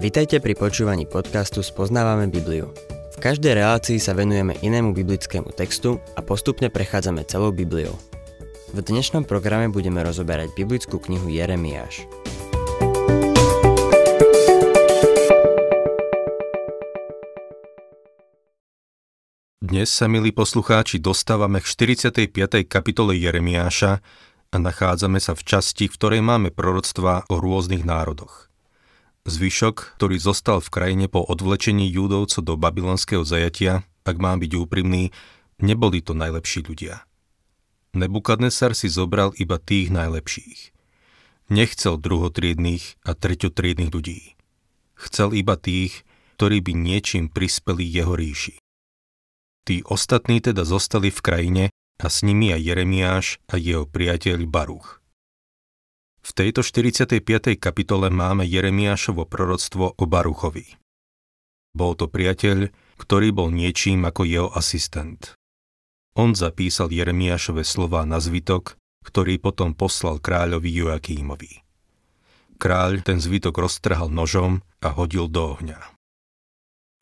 Vitajte pri počúvaní podcastu Spoznávame Bibliu. V každej relácii sa venujeme inému biblickému textu a postupne prechádzame celou Bibliou. V dnešnom programe budeme rozoberať biblickú knihu Jeremiáš. Dnes sa, milí poslucháči, dostávame k 45. kapitole Jeremiáša a nachádzame sa v časti, v ktorej máme proroctvá o rôznych národoch. Zvyšok, ktorý zostal v krajine po odvlečení júdovcov do babylonského zajatia, ak mám byť úprimný, neboli to najlepší ľudia. Nebukadnesar si zobral iba tých najlepších. Nechcel druhotriedných a treťotriedných ľudí. Chcel iba tých, ktorí by niečím prispeli jeho ríši. Tí ostatní teda zostali v krajine a s nimi aj Jeremiáš a jeho priateľ Baruch. V tejto 45. kapitole máme Jeremiášovo proroctvo o Baruchovi. Bol to priateľ, ktorý bol niečím ako jeho asistent. On zapísal Jeremiášove slova na zvitok, ktorý potom poslal kráľovi Joakímovi. Kráľ ten zvitok roztrhal nožom a hodil do ohňa.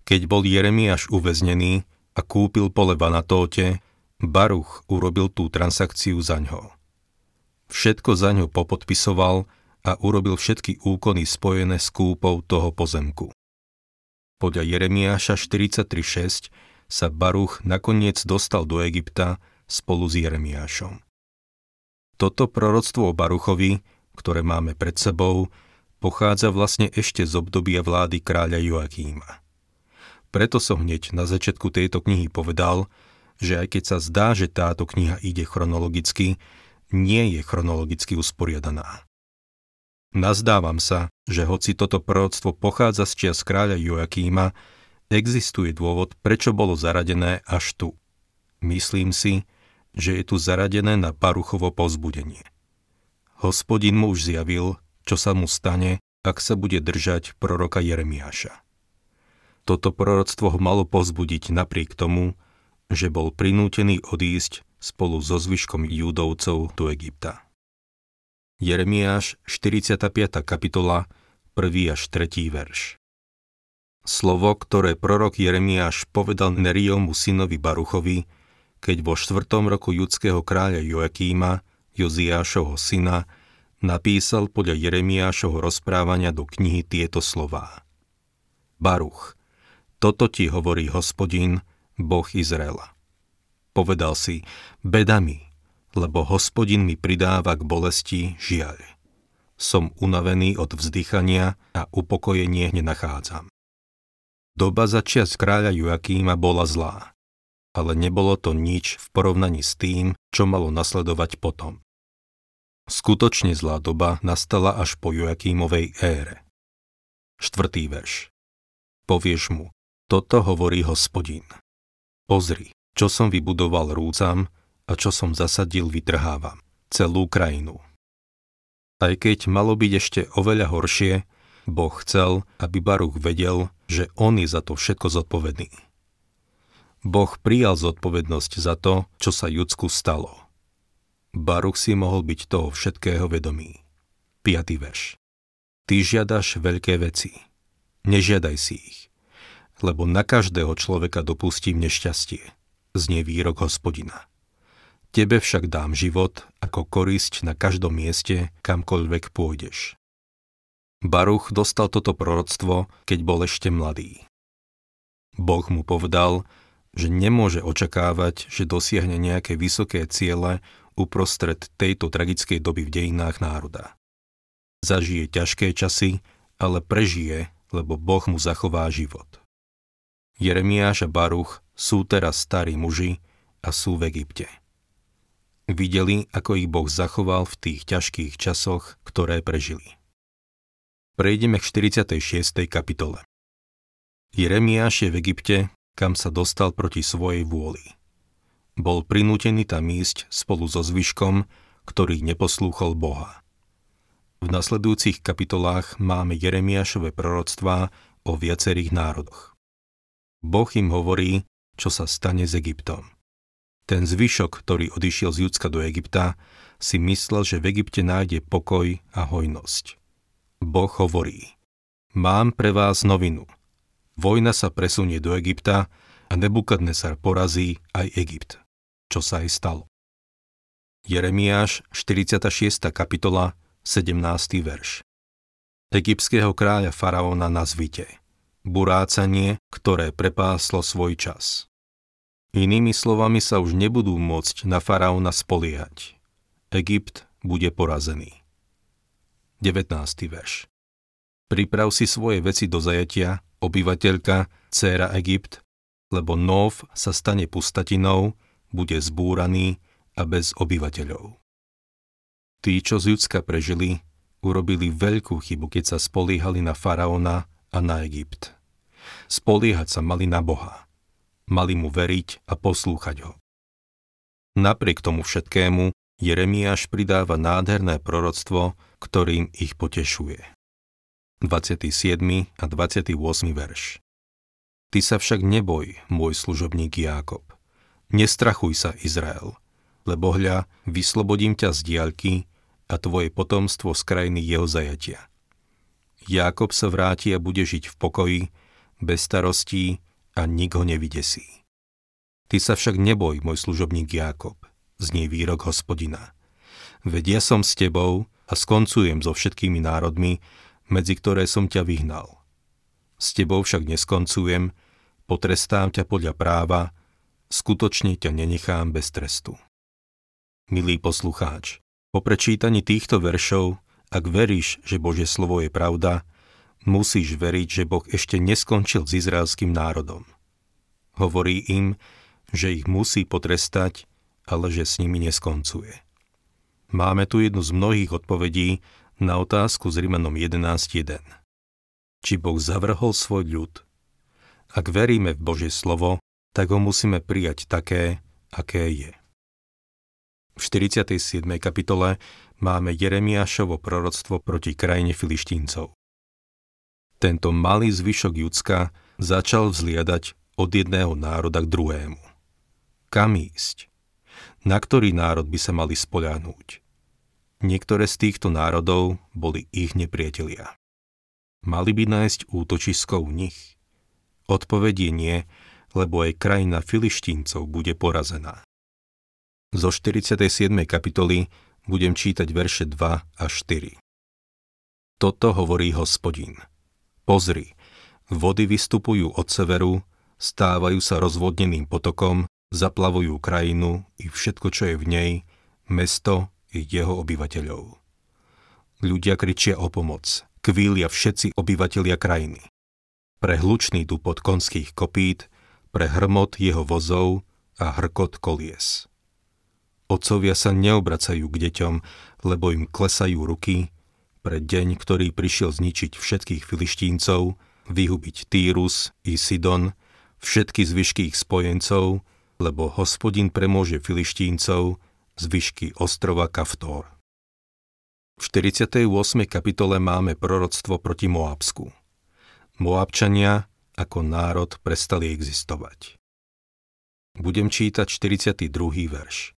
Keď bol Jeremiáš uväznený a kúpil pole v Anatóte, Baruch urobil tú transakciu za ňo. Všetko za ňo popodpisoval a urobil všetky úkony spojené s kúpou toho pozemku. Podľa Jeremiáša 43.6 sa Baruch nakoniec dostal do Egypta spolu s Jeremiášom. Toto proroctvo o Baruchovi, ktoré máme pred sebou, pochádza vlastne ešte z obdobia vlády kráľa Joakíma. Preto som hneď na začiatku tejto knihy povedal, že aj keď sa zdá, že táto kniha ide chronologicky, nie je chronologicky usporiadaná. Nazdávam sa, že hoci toto proroctvo pochádza z čias kráľa Joakíma, existuje dôvod, prečo bolo zaradené až tu. Myslím si, že je tu zaradené na Baruchovo pozbudenie. Hospodin mu už zjavil, čo sa mu stane, ak sa bude držať proroka Jeremiáša. Toto proroctvo ho malo pozbudiť napriek tomu, že bol prinútený odísť spolu so zvyškom júdovcov do Egypta. Jeremiáš, 45. kapitola, 1. až 3. verš. Slovo, ktoré prorok Jeremiáš povedal Neriomu synovi Baruchovi, keď vo štvrtom roku judského kráľa Joakíma, Joziášovho syna, napísal podľa Jeremiášovho rozprávania do knihy tieto slová. Baruch, toto ti hovorí hospodin, Boh Izraela. Povedal si, bedami, lebo hospodin mi pridáva k bolesti žiaľ. Som unavený od vzdychania a upokojenie nenachádzam. Doba začias kráľa Joakíma bola zlá, ale nebolo to nič v porovnaní s tým, čo malo nasledovať potom. Skutočne zlá doba nastala až po Joakímovej ére. Štvrtý verš. Povieš mu, toto hovorí hospodin. Pozri, čo som vybudoval rúcam a čo som zasadil vytrhávam. Celú krajinu. Aj keď malo byť ešte oveľa horšie, Boh chcel, aby Baruch vedel, že on je za to všetko zodpovedný. Boh prijal zodpovednosť za to, čo sa Judsku stalo. Baruch si mohol byť toho všetkého vedomý. 5. verš. Ty žiadaš veľké veci. Nežiadaj si ich, lebo na každého človeka dopustím nešťastie znie výrok hospodina. Tebe však dám život ako korisť na každom mieste, kamkoľvek pôjdeš. Baruch dostal toto proroctvo, keď bol ešte mladý. Boh mu povedal, že nemôže očakávať, že dosiahne nejaké vysoké ciele uprostred tejto tragickej doby v dejinách národa. Zažije ťažké časy, ale prežije, lebo Boh mu zachová život. Jeremiáš a Baruch sú teraz starí muži a sú v Egypte. Videli, ako ich Boh zachoval v tých ťažkých časoch, ktoré prežili. Prejdeme k 46. kapitole. Jeremiáš je v Egypte, kam sa dostal proti svojej vôli. Bol prinútený tam ísť spolu so zvyškom, ktorý neposlúchol Boha. V nasledujúcich kapitolách máme Jeremiášové proroctvá o viacerých národoch. Boh im hovorí, čo sa stane s Egyptom. Ten zvyšok, ktorý odišiel z Judska do Egypta, si myslel, že v Egypte nájde pokoj a hojnosť. Boh hovorí, Mám pre vás novinu. Vojna sa presunie do Egypta a Nebukadnesar porazí aj Egypt, čo sa aj stalo. Jeremiáš, 46. kapitola, 17. verš. Egyptského kráľa faraóna nazvite. Burácanie, ktoré prepáslo svoj čas. Inými slovami sa už nebudú môcť na faraóna spoliehať. Egypt bude porazený. 19. verš. Priprav si svoje veci do zajatia, obyvateľka, dcéra Egypt, lebo Nov sa stane pustatinou, bude zbúraný a bez obyvateľov. Tí, čo z Judska prežili, urobili veľkú chybu, keď sa spoliehali na faraóna a na Egypt. Spoliehať sa mali na Boha. Mali mu veriť a poslúchať ho. Napriek tomu všetkému Jeremiáš pridáva nádherné proroctvo, ktorým ich potešuje. 27. a 28. verš. Ty sa však neboj, môj služobník Jákob. Nestrachuj sa, Izrael, lebo hľa, vyslobodím ťa z diaľky a tvoje potomstvo z krajiny jeho zajatia. Jákob sa vráti a bude žiť v pokoji, bez starostí a nik ho nevydesí. Ty sa však neboj, môj služobník Jákob, znie výrok hospodina. Veď ja som s tebou a skoncujem so všetkými národmi, medzi ktoré som ťa vyhnal. S tebou však neskoncujem, potrestám ťa podľa práva, skutočne ťa nenechám bez trestu. Milý poslucháč, po prečítaní týchto veršov, ak veríš, že Božie slovo je pravda, musíš veriť, že Boh ešte neskončil s izraelským národom. Hovorí im, že ich musí potrestať, ale že s nimi neskoncuje. Máme tu jednu z mnohých odpovedí, na otázku s Rimanom 11.1. Či Boh zavrhol svoj ľud? Ak veríme v Božie slovo, tak ho musíme prijať také, aké je. V 47. kapitole máme Jeremiášovo proroctvo proti krajine filištíncov. Tento malý zvyšok Judska začal vzliadať od jedného národa k druhému. Kam ísť? Na ktorý národ by sa mali spoľahnúť? Niektoré z týchto národov boli ich nepriatelia. Mali by nájsť útočisko u nich? Odpovedie nie, lebo aj krajina filištíncov bude porazená. Zo 47. kapitoly budem čítať verše 2 až 4. Toto hovorí hospodin. Pozri, vody vystupujú od severu, stávajú sa rozvodneným potokom, zaplavujú krajinu i všetko, čo je v nej, mesto i jeho obyvateľov. Ľudia kričia o pomoc, kvília všetci obyvatelia krajiny. Pre hlučný dupot konských kopít, pre hrmot jeho vozov a hrkot kolies. Otcovia sa neobracajú k deťom, lebo im klesajú ruky, pre deň, ktorý prišiel zničiť všetkých filištíncov, vyhubiť Týrus i Sidon, všetky zvyšky ich spojencov, lebo hospodin premôže filištíncov zvyšky ostrova Kaftor. V 48. kapitole máme proroctvo proti Moabsku. Moabčania ako národ prestali existovať. Budem čítať 42. verš.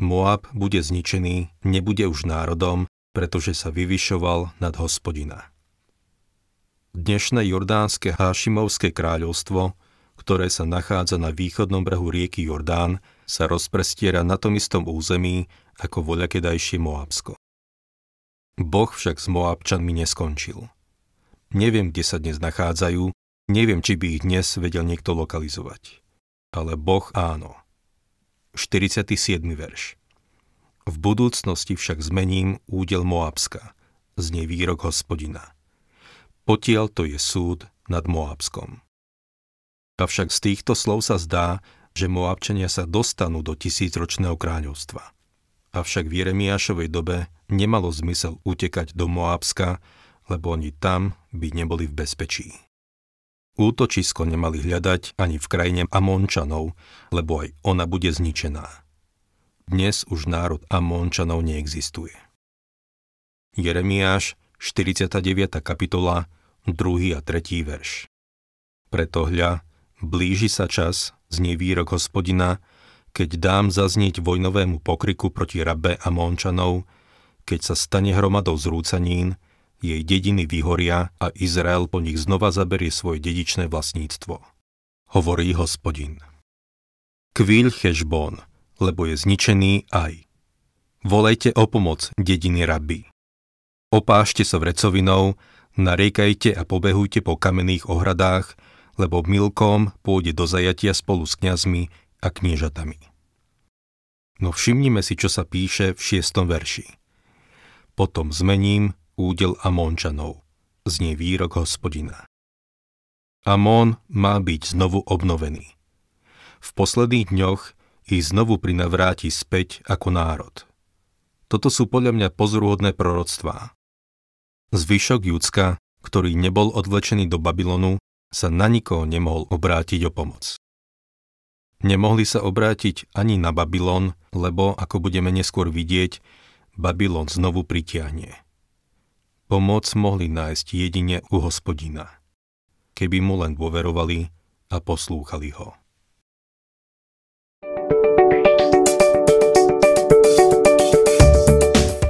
Moab bude zničený, nebude už národom, pretože sa vyvyšoval nad hospodina. Dnešné jordánske Hášimovské kráľovstvo, ktoré sa nachádza na východnom brehu rieky Jordán, sa rozprestiera na tom istom území ako voľakedajšie Moabsko. Boh však s Moabčanmi neskončil. Neviem, kde sa dnes nachádzajú, neviem, či by ich dnes vedel niekto lokalizovať. Ale Boh áno. 47. verš. V budúcnosti však zmením údel Moabska, znie výrok hospodina. Potiaľ to je súd nad Moabskom. Avšak z týchto slov sa zdá, že Moabčania sa dostanú do tisícročného kráľovstva. Avšak v Jeremiášovej dobe nemalo zmysel utekať do Moabska, lebo oni tam by neboli v bezpečí. Útočisko nemali hľadať ani v krajine Amončanov, lebo aj ona bude zničená. Dnes už národ Amončanov neexistuje. Jeremiáš, 49. kapitola, 2. a 3. verš. Preto hľa, blíži sa čas, znie výrok hospodina, keď dám zaznieť vojnovému pokriku proti Rabe a Mončanov, keď sa stane hromadou zrúcanín, jej dediny vyhoria a Izrael po nich znova zaberie svoje dedičné vlastníctvo. Hovorí hospodin. Kvíľ Chešbón, lebo je zničený aj. Volejte o pomoc, dediny rabby. Opášte sa vrecovinou, nariekajte a pobehujte po kamenných ohradách, lebo Milkom pôjde do zajatia spolu s kňazmi a kniežatami. No všimnime si, čo sa píše v šiestom verši. Potom zmením údel Amónčanov, znie výrok hospodina. Amón má byť znovu obnovený. V posledných dňoch ich znovu prinavráti späť ako národ. Toto sú podľa mňa pozoruhodné proroctvá. Zvyšok Judska, ktorý nebol odvlečený do Babylonu, sa na nikoho nemohol obrátiť o pomoc. Nemohli sa obrátiť ani na Babylon, lebo, ako budeme neskôr vidieť, Babylon znovu pritiahne. Pomoc mohli nájsť jedine u hospodina, keby mu len dôverovali a poslúchali ho.